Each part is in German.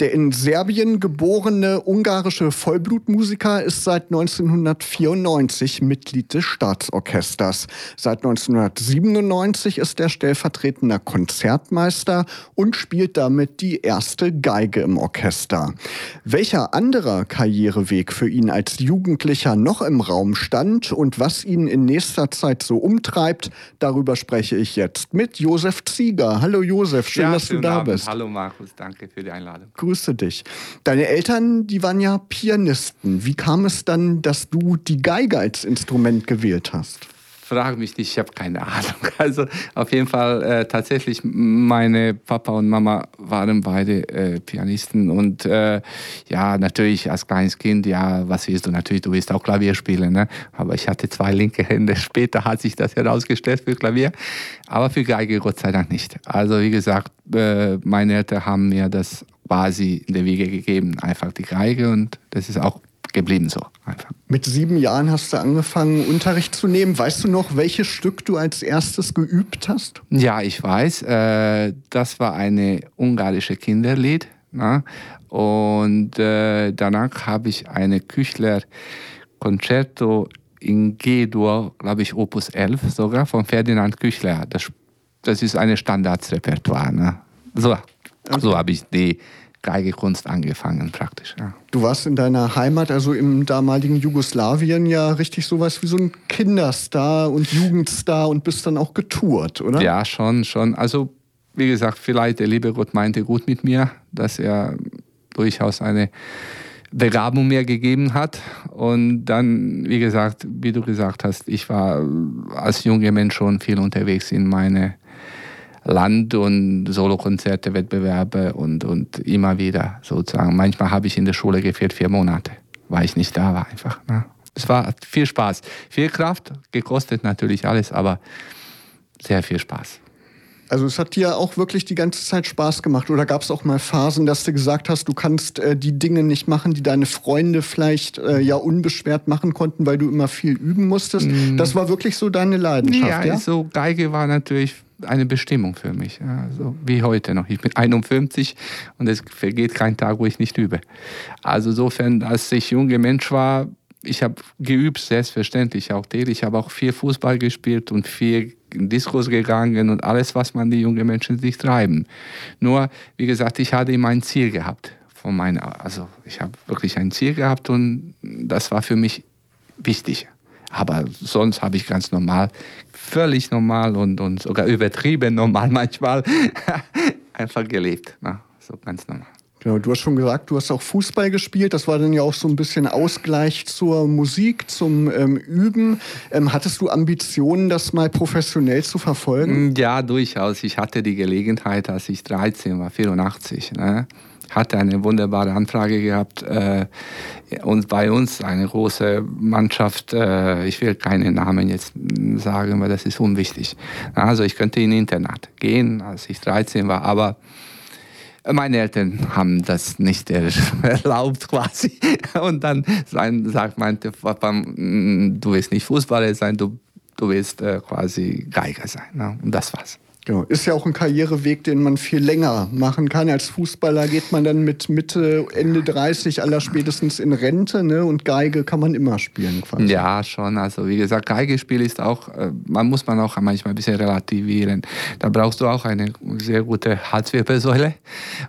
Der in Serbien geborene ungarische Vollblutmusiker ist seit 1994 Mitglied des Staatsorchesters. Seit 1997 ist er stellvertretender Konzertmeister und spielt damit die erste Geige im Orchester. Welcher anderer Karriereweg für ihn als Jugendlicher noch im Raum stand und was ihn in nächster Zeit so umtreibt, darüber spreche ich jetzt mit Josef Zieger. Hallo Josef, schön, ja, dass du da Abend. bist. Hallo Markus, danke für die Einladung grüße dich. Deine Eltern, die waren ja Pianisten. Wie kam es dann, dass du die Geige als Instrument gewählt hast? Frag mich nicht, ich habe keine Ahnung. Also auf jeden Fall äh, tatsächlich, meine Papa und Mama waren beide äh, Pianisten und äh, ja, natürlich als kleines Kind, ja, was willst du? Natürlich, du willst auch Klavier spielen, ne? aber ich hatte zwei linke Hände. Später hat sich das herausgestellt für Klavier, aber für Geige Gott sei Dank nicht. Also wie gesagt, äh, meine Eltern haben mir das quasi in der Wiege gegeben, einfach die Geige und das ist auch geblieben so einfach. Mit sieben Jahren hast du angefangen, Unterricht zu nehmen. Weißt du noch, welches Stück du als erstes geübt hast? Ja, ich weiß. Äh, das war eine ungarische Kinderlied. Na? Ne? Und äh, danach habe ich eine Küchler Concerto in G-Dur, glaube ich, Opus 11 sogar, von Ferdinand Küchler. Das, das ist ein Standardsrepertoire. Ne? So, Okay. So habe ich die Geigekunst angefangen praktisch. Ja. Du warst in deiner Heimat, also im damaligen Jugoslawien, ja richtig sowas wie so ein Kinderstar und Jugendstar und bist dann auch getourt, oder? Ja, schon, schon. Also wie gesagt, vielleicht der liebe Gott meinte gut mit mir, dass er durchaus eine Begabung mir gegeben hat. Und dann, wie gesagt, wie du gesagt hast, ich war als junger Mensch schon viel unterwegs in meine Land- und Solokonzerte, Wettbewerbe und, und immer wieder sozusagen. Manchmal habe ich in der Schule gefehlt vier Monate, weil ich nicht da war einfach. Ne? Es war viel Spaß, viel Kraft, gekostet natürlich alles, aber sehr viel Spaß. Also es hat dir auch wirklich die ganze Zeit Spaß gemacht. Oder gab es auch mal Phasen, dass du gesagt hast, du kannst äh, die Dinge nicht machen, die deine Freunde vielleicht äh, ja unbeschwert machen konnten, weil du immer viel üben musstest? Mm. Das war wirklich so deine Leidenschaft, ja? Ja, so Geige war natürlich eine Bestimmung für mich. Also wie heute noch. Ich bin 51 und es vergeht kein Tag, wo ich nicht übe. Also insofern, als ich junger Mensch war, ich habe geübt, selbstverständlich auch täglich. Ich habe auch viel Fußball gespielt und viel in Diskos gegangen und alles, was man die jungen Menschen sich treiben. Nur, wie gesagt, ich hatte immer ein Ziel gehabt. Von meiner, also ich habe wirklich ein Ziel gehabt und das war für mich wichtig. Aber sonst habe ich ganz normal, völlig normal und, und sogar übertrieben normal manchmal einfach gelebt. Ne? So ganz normal. Genau, du hast schon gesagt, du hast auch Fußball gespielt. Das war dann ja auch so ein bisschen Ausgleich zur Musik, zum ähm, Üben. Ähm, hattest du Ambitionen, das mal professionell zu verfolgen? Mm, ja, durchaus. Ich hatte die Gelegenheit, als ich 13 war, 84. Ne? hatte eine wunderbare Anfrage gehabt äh, und bei uns eine große Mannschaft, äh, ich will keinen Namen jetzt sagen, weil das ist unwichtig. Also ich könnte in Internat gehen, als ich 13 war, aber meine Eltern haben das nicht erlaubt quasi. Und dann sagt meinte Papa, mm, du willst nicht Fußballer sein, du, du willst äh, quasi Geiger sein. Ne? Und das war's. Genau. Ist ja auch ein Karriereweg, den man viel länger machen kann. Als Fußballer geht man dann mit Mitte, Ende 30 aller spätestens in Rente ne? und Geige kann man immer spielen. Quasi. Ja, schon. Also wie gesagt, Geigespiel ist auch, äh, man muss man auch manchmal ein bisschen relativieren. Da brauchst du auch eine sehr gute Halswirbelsäule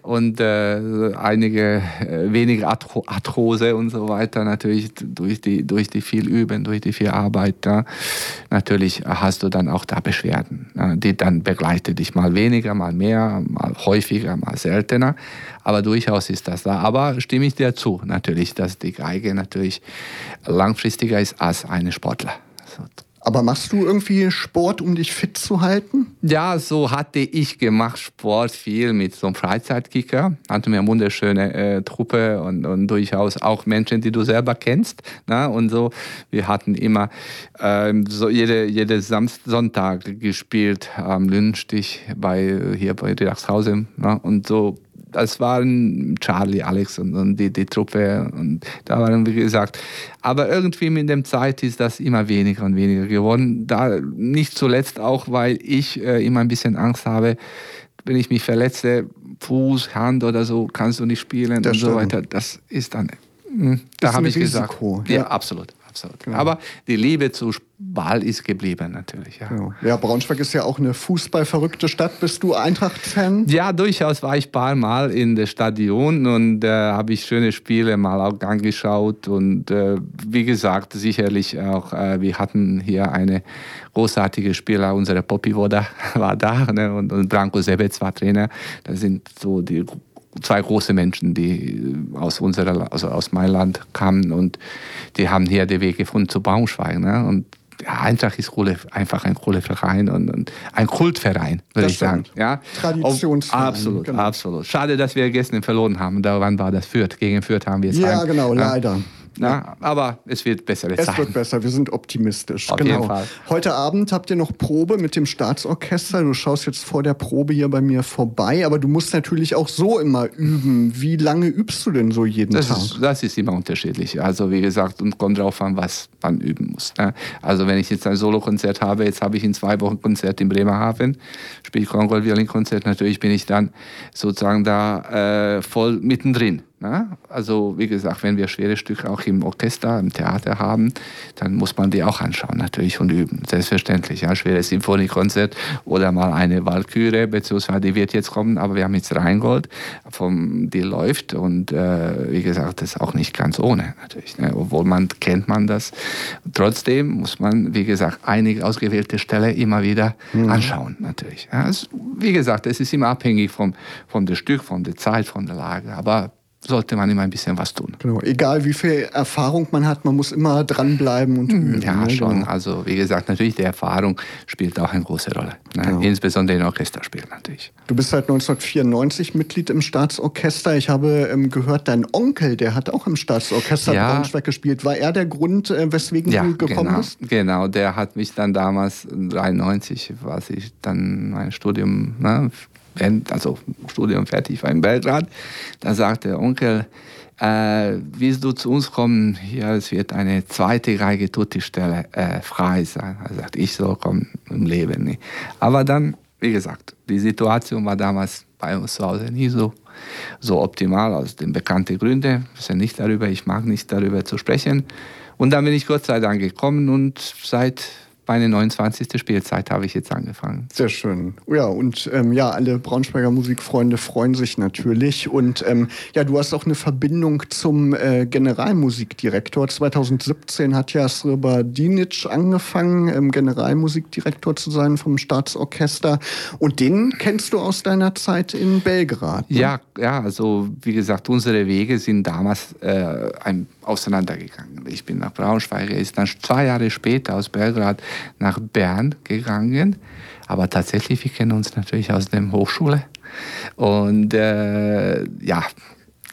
und äh, einige äh, wenige Arthrose und so weiter natürlich durch die, durch die viel Üben, durch die viel Arbeit. Ja. Natürlich hast du dann auch da Beschwerden, die dann begleiten begleitet dich mal weniger, mal mehr, mal häufiger, mal seltener. Aber durchaus ist das da. Aber stimme ich dir zu, natürlich, dass die Geige natürlich langfristiger ist als eine Sportler. Aber machst du irgendwie Sport, um dich fit zu halten? Ja, so hatte ich gemacht Sport viel mit so einem Freizeitkicker. Hatten wir eine wunderschöne äh, Truppe und, und, durchaus auch Menschen, die du selber kennst. Na? Und so, wir hatten immer ähm, so jede, jede Samstag, Sonntag gespielt am Lünnstich bei, hier bei Redachshausen. Und so das waren Charlie, Alex und, und die, die Truppe. Und da waren, wie gesagt, aber irgendwie mit der Zeit ist das immer weniger und weniger geworden. Da nicht zuletzt auch, weil ich äh, immer ein bisschen Angst habe, wenn ich mich verletze, Fuß, Hand oder so kannst du nicht spielen das und stimmt. so weiter. Das ist dann, hm, da habe ich Risiko, gesagt. Ja, ja absolut absolut. Genau. Aber die Liebe zu Ball ist geblieben natürlich. Ja. Genau. ja, Braunschweig ist ja auch eine fußballverrückte Stadt. Bist du Eintracht-Fan? Ja, durchaus war ich ein paar Mal in der Stadion und äh, habe ich schöne Spiele mal auch angeschaut. Und äh, wie gesagt, sicherlich auch, äh, wir hatten hier eine großartige Spieler, unsere Poppy war da, war da ne? und, und Branko Sebec war Trainer. Das sind so die zwei große Menschen, die aus unserer, also aus Mailand kamen und die haben hier den Weg gefunden zu Braunschweig. Ne? Und ja, Eintracht ist Kohle, einfach ein Kohleverein und, und ein Kultverein, würde ich sagen. Ja? Traditionsverein. Absolut, genau. absolut. Schade, dass wir gestern verloren haben. Da wann war das Fürth? Gegen Fürth haben wir es Ja, genau, leider. Na, aber es wird besser. Es Zeit. wird besser, wir sind optimistisch. Auf genau. jeden Fall. Heute Abend habt ihr noch Probe mit dem Staatsorchester. Du schaust jetzt vor der Probe hier bei mir vorbei, aber du musst natürlich auch so immer üben. Wie lange übst du denn so jeden das Tag? Ist, das ist immer unterschiedlich. Also wie gesagt, und kommt drauf an, was man üben muss. Ne? Also wenn ich jetzt ein Solokonzert habe, jetzt habe ich in zwei Wochen Konzert in Bremerhaven, spiele ich Kongol-Violinkonzert, natürlich bin ich dann sozusagen da äh, voll mittendrin. Ne? Also wie gesagt, wenn wir schwere Stücke auch im Orchester, im Theater haben, dann muss man die auch anschauen natürlich und üben. Selbstverständlich, ja, schweres Symphoniekonzert oder mal eine Walküre, beziehungsweise die wird jetzt kommen, aber wir haben jetzt Rheingold, vom, die läuft und äh, wie gesagt, das ist auch nicht ganz ohne natürlich. Ne? Obwohl man kennt man das. Trotzdem muss man, wie gesagt, einige ausgewählte Stellen immer wieder mhm. anschauen natürlich. Ja? Also, wie gesagt, es ist immer abhängig vom, vom Stück, von der Zeit, von der Lage, aber sollte man immer ein bisschen was tun. Genau, egal wie viel Erfahrung man hat, man muss immer dranbleiben und üben. Ja, ne? schon. Genau. Also wie gesagt, natürlich die Erfahrung spielt auch eine große Rolle. Ne? Genau. Insbesondere in Orchesterspielen natürlich. Du bist seit 1994 Mitglied im Staatsorchester. Ich habe ähm, gehört, dein Onkel, der hat auch im Staatsorchester ja. Braunschweig gespielt. War er der Grund, äh, weswegen ja, du gekommen genau, bist? Genau, der hat mich dann damals, 93, was ich dann mein Studium ne, also Studium fertig war in Belgrad, da sagte der Onkel, äh, willst du zu uns kommen? Hier, es wird eine zweite Geige Tutti-Stelle äh, frei sein. Er sagt, ich soll kommen im Leben nicht. Aber dann, wie gesagt, die Situation war damals bei uns zu Hause nie so, so optimal, aus den bekannten Gründen. Ich ja nicht darüber, ich mag nicht darüber zu sprechen. Und dann bin ich Gott sei Dank gekommen und seit meine 29. Spielzeit habe ich jetzt angefangen. Sehr schön. Ja, und ähm, ja, alle Braunschweiger Musikfreunde freuen sich natürlich. Und ähm, ja, du hast auch eine Verbindung zum äh, Generalmusikdirektor. 2017 hat ja Srebardinic angefangen, ähm, Generalmusikdirektor zu sein vom Staatsorchester. Und den kennst du aus deiner Zeit in Belgrad. Ne? Ja, ja, also wie gesagt, unsere Wege sind damals äh, ein auseinandergegangen. Ich bin nach Braunschweig, er ist dann zwei Jahre später aus Belgrad nach Bern gegangen. Aber tatsächlich, wir kennen uns natürlich aus der Hochschule. Und äh, ja,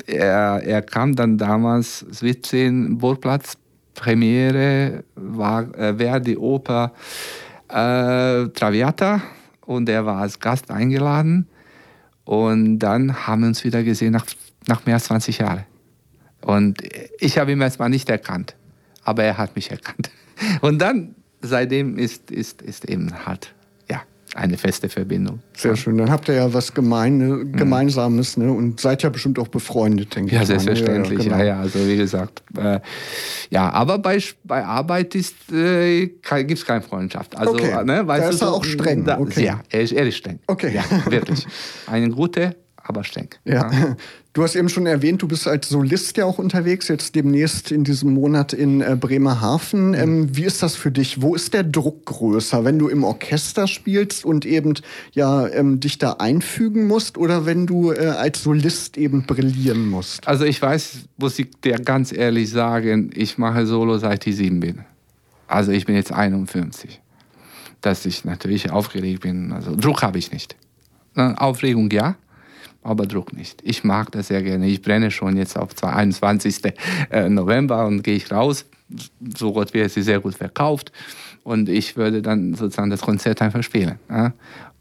er, er kam dann damals 17 Burgplatz, Premiere war äh, Verdi Oper äh, Traviata und er war als Gast eingeladen. Und dann haben wir uns wieder gesehen nach, nach mehr als 20 Jahren. Und ich habe ihn erstmal nicht erkannt, aber er hat mich erkannt. Und dann, seitdem ist, ist, ist eben halt ja, eine feste Verbindung. Sehr schön. Dann habt ihr ja was Gemeine, mhm. Gemeinsames ne? und seid ja bestimmt auch befreundet, denke ja, ich. Selbstverständlich. Ja, genau. ja, ja, also wie gesagt. Äh, ja, aber bei, bei Arbeit äh, gibt es keine Freundschaft. Also, okay. ne, weißt da ist er so, auch streng. Da, okay. Ja, er ist, er ist streng. Okay. Ja, wirklich. Eine gute, aber streng. Ja. ja. Du hast eben schon erwähnt, du bist als Solist ja auch unterwegs, jetzt demnächst in diesem Monat in äh, Bremerhaven. Mhm. Ähm, wie ist das für dich? Wo ist der Druck größer, wenn du im Orchester spielst und eben ja ähm, dich da einfügen musst oder wenn du äh, als Solist eben brillieren musst? Also ich weiß, muss ich dir ganz ehrlich sagen, ich mache Solo seit ich sieben bin. Also ich bin jetzt 51. Dass ich natürlich aufgeregt bin, also Druck habe ich nicht. Aufregung ja, aber Druck nicht. Ich mag das sehr gerne. Ich brenne schon jetzt auf 21. Äh, November und gehe ich raus. So Gott wird sie sehr gut verkauft. Und ich würde dann sozusagen das Konzert einfach spielen.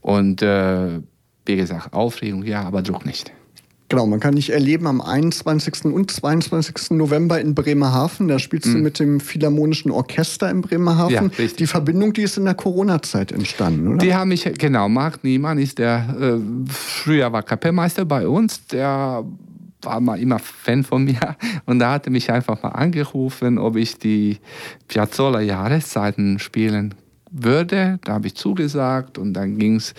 Und äh, wie gesagt, Aufregung ja, aber Druck nicht. Genau, man kann dich erleben am 21. und 22. November in Bremerhaven. Da spielst mhm. du mit dem Philharmonischen Orchester in Bremerhaven. Ja, die Verbindung, die ist in der Corona-Zeit entstanden, oder? Die haben mich, genau, Marc Niemann ist der, äh, früher war Kapellmeister bei uns, der war mal immer Fan von mir und da hatte mich einfach mal angerufen, ob ich die Piazzolla Jahreszeiten spielen würde. Da habe ich zugesagt und dann ging es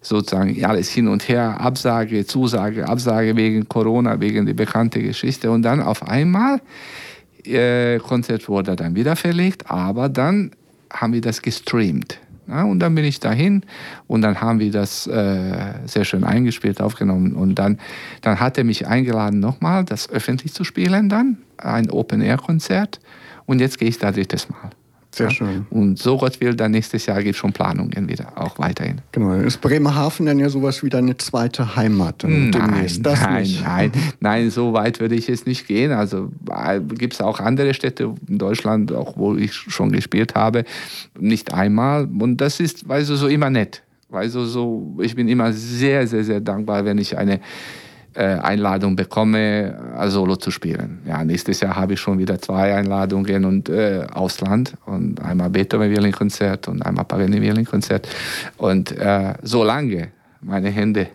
sozusagen alles hin und her, Absage, Zusage, Absage wegen Corona, wegen der bekannten Geschichte. Und dann auf einmal, äh, Konzert wurde dann wieder verlegt, aber dann haben wir das gestreamt. Ja, und dann bin ich dahin und dann haben wir das äh, sehr schön eingespielt, aufgenommen. Und dann, dann hat er mich eingeladen, nochmal das öffentlich zu spielen, dann ein Open-Air-Konzert. Und jetzt gehe ich da drittes Mal. Sehr schön. Und so Gott will, dann nächstes Jahr gibt es schon Planungen wieder, auch weiterhin. Genau, ist Bremerhaven dann ja sowas wie deine zweite Heimat nein, demnächst? Das nein, nicht. nein, nein, so weit würde ich jetzt nicht gehen. Also äh, gibt es auch andere Städte in Deutschland, auch wo ich schon gespielt habe, nicht einmal. Und das ist, weißt du, so immer nett. Weißt du, so, ich bin immer sehr, sehr, sehr dankbar, wenn ich eine äh, Einladung bekomme, äh, Solo zu spielen. Ja, nächstes Jahr habe ich schon wieder zwei Einladungen und äh, Ausland und einmal Beethoven Violinkonzert und einmal Paganini Violinkonzert und äh, solange meine Hände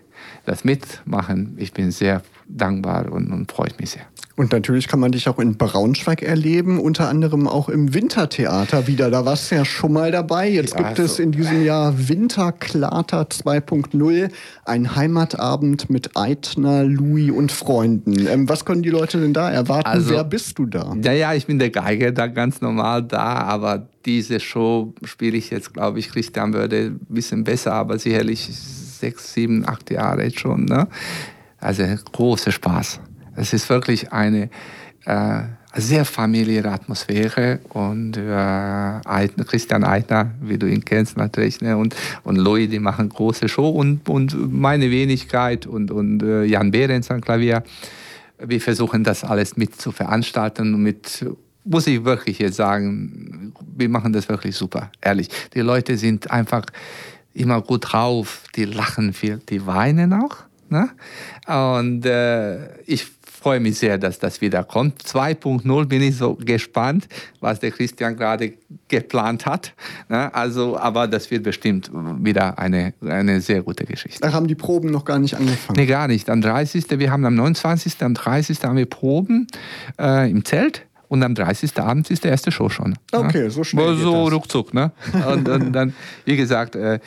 das mitmachen, ich bin sehr dankbar und, und freue mich sehr. Und natürlich kann man dich auch in Braunschweig erleben, unter anderem auch im Wintertheater wieder. Da warst du ja schon mal dabei. Jetzt ja, gibt also, es in diesem Jahr Winterklater 2.0, ein Heimatabend mit Eitner, Louis und Freunden. Ähm, was können die Leute denn da erwarten? Also, Wer bist du da? Ja, ja, ich bin der Geiger da ganz normal da, aber diese Show spiele ich jetzt, glaube ich, Christian würde ein bisschen besser, aber sicherlich sechs, sieben, acht Jahre jetzt schon. Ne? Also großer Spaß. Es ist wirklich eine äh, sehr familiäre Atmosphäre und äh, Christian Eitner, wie du ihn kennst natürlich, ne? und, und Louis, die machen große Show und, und meine Wenigkeit und, und äh, Jan Behrens am Klavier. Wir versuchen das alles mit zu veranstalten und mit muss ich wirklich jetzt sagen, wir machen das wirklich super, ehrlich. Die Leute sind einfach immer gut drauf, die lachen viel, die weinen auch. Ne? Und äh, ich freue mich sehr, dass das wieder kommt. 2.0 bin ich so gespannt, was der Christian gerade geplant hat. Also, aber das wird bestimmt wieder eine, eine sehr gute Geschichte. Da haben die Proben noch gar nicht angefangen? Nee, gar nicht. Am 30. Wir haben am 29., am 30. haben wir Proben äh, im Zelt. Und am 30. Abend ist der erste Show schon. Okay, so schnell. So ruckzuck. Ne? Und, und dann, wie gesagt, äh,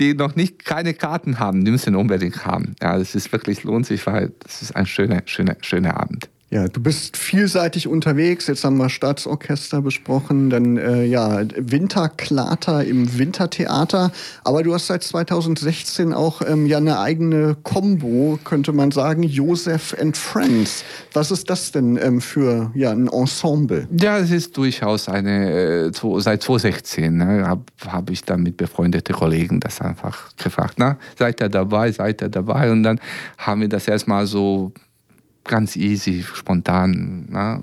die noch nicht keine Karten haben, die müssen unbedingt haben. Ja, das ist wirklich lohnt sich, weil das ist ein schöner, schöner, schöner Abend. Ja, du bist vielseitig unterwegs. Jetzt haben wir Staatsorchester besprochen, dann äh, ja Winterklater im Wintertheater. Aber du hast seit 2016 auch ähm, ja eine eigene Combo, könnte man sagen, Joseph and Friends. Was ist das denn ähm, für ja ein Ensemble? Ja, es ist durchaus eine. Äh, seit 2016 ne, habe hab ich dann mit befreundeten Kollegen das einfach gefragt. Na, seid ihr dabei? Seid ihr dabei? Und dann haben wir das erstmal so ganz easy, spontan na,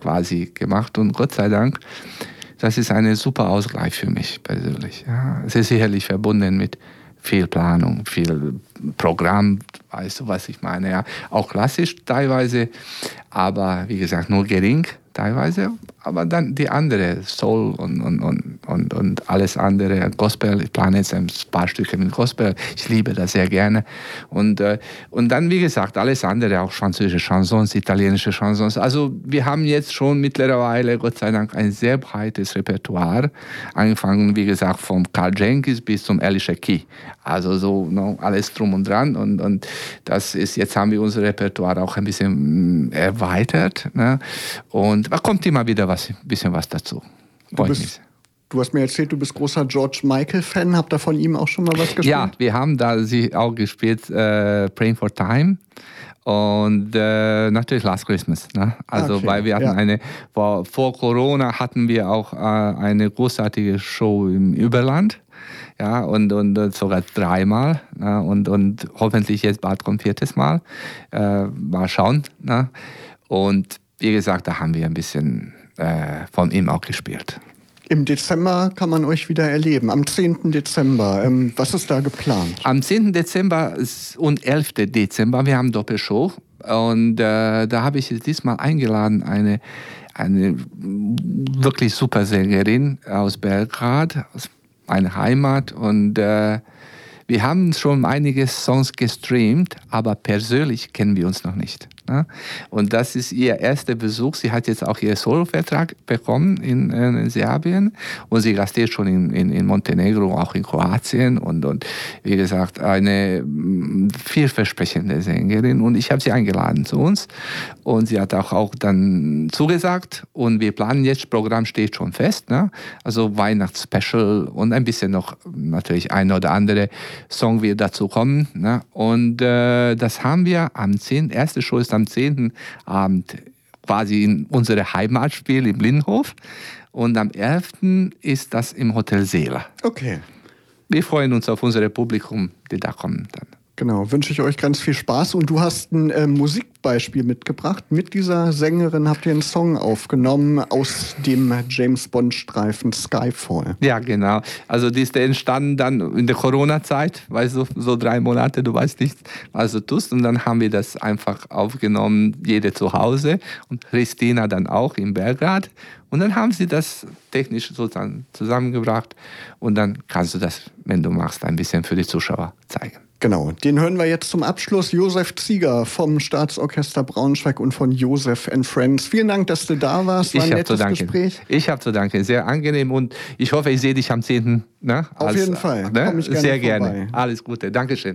quasi gemacht. Und Gott sei Dank, das ist eine super Ausgleich für mich persönlich. Ja. Es ist sicherlich verbunden mit viel Planung, viel Programm, weißt du, was ich meine. Ja. Auch klassisch teilweise, aber wie gesagt, nur gering teilweise, aber dann die andere, Soul und, und, und, und, und alles andere, Gospel, ich plane jetzt ein paar Stücke mit Gospel, ich liebe das sehr gerne. Und, äh, und dann, wie gesagt, alles andere, auch französische Chansons, italienische Chansons. Also wir haben jetzt schon mittlerweile, Gott sei Dank, ein sehr breites Repertoire, angefangen, wie gesagt, vom Karl Jenkins bis zum Alicia Key. Also so no, alles drum und dran. Und, und das ist, jetzt haben wir unser Repertoire auch ein bisschen mm, erweitert. Ne? Und da kommt immer wieder was, ein bisschen was dazu. Du, bist, du hast mir erzählt, du bist großer George Michael-Fan. Habt ihr von ihm auch schon mal was gespielt? Ja, wir haben da sie auch gespielt, äh, Praying for Time. Und äh, natürlich Last Christmas. Ne? Also, okay, weil wir hatten ja. eine, vor, vor, Corona hatten wir auch äh, eine großartige Show im Überland. Ja, und, und sogar dreimal. Ne? Und, und hoffentlich jetzt bald kommt viertes Mal. Äh, mal schauen. Ne? Und wie gesagt, da haben wir ein bisschen äh, von ihm auch gespielt. Im Dezember kann man euch wieder erleben, am 10. Dezember. Ähm, was ist da geplant? Am 10. Dezember und 11. Dezember, wir haben Doppelshow. Und äh, da habe ich diesmal eingeladen, eine, eine wirklich super Sängerin aus Belgrad, aus meiner Heimat. Und äh, wir haben schon einige Songs gestreamt, aber persönlich kennen wir uns noch nicht. Ne? Und das ist ihr erster Besuch. Sie hat jetzt auch ihren Solo-Vertrag bekommen in, in, Serbien und sie gastiert schon in, in, in, Montenegro, auch in Kroatien und, und wie gesagt, eine mm, vielversprechende Sängerin. Und ich habe sie eingeladen zu uns und sie hat auch, auch dann zugesagt und wir planen jetzt, Programm steht schon fest, ne? also Weihnachtsspecial und ein bisschen noch natürlich ein oder andere Song wird dazu kommen. Ne? Und äh, das haben wir am 10. Erste Show ist am 10. Abend quasi in unsere Heimatspiel im Lindenhof. Und am 11. ist das im Hotel Seela. Okay. Wir freuen uns auf unser Publikum, die da kommen dann. Genau, wünsche ich euch ganz viel Spaß. Und du hast ein äh, Musikbeispiel mitgebracht. Mit dieser Sängerin habt ihr einen Song aufgenommen aus dem James Bond-Streifen Skyfall. Ja, genau. Also die ist entstanden dann in der Corona-Zeit, weißt du, so drei Monate, du weißt nicht, was du tust. Und dann haben wir das einfach aufgenommen, jede zu Hause und Christina dann auch in Belgrad. Und dann haben sie das technisch sozusagen zusammengebracht. Und dann kannst du das, wenn du machst, ein bisschen für die Zuschauer zeigen. Genau, den hören wir jetzt zum Abschluss. Josef Zieger vom Staatsorchester Braunschweig und von Josef and Friends. Vielen Dank, dass du da warst. War ich nettes zu danken. Gespräch. Ich habe zu danken. Sehr angenehm und ich hoffe, ich sehe dich am 10. Ne? Auf Als, jeden Fall. Ne? Sehr vorbei. gerne. Alles Gute. Dankeschön.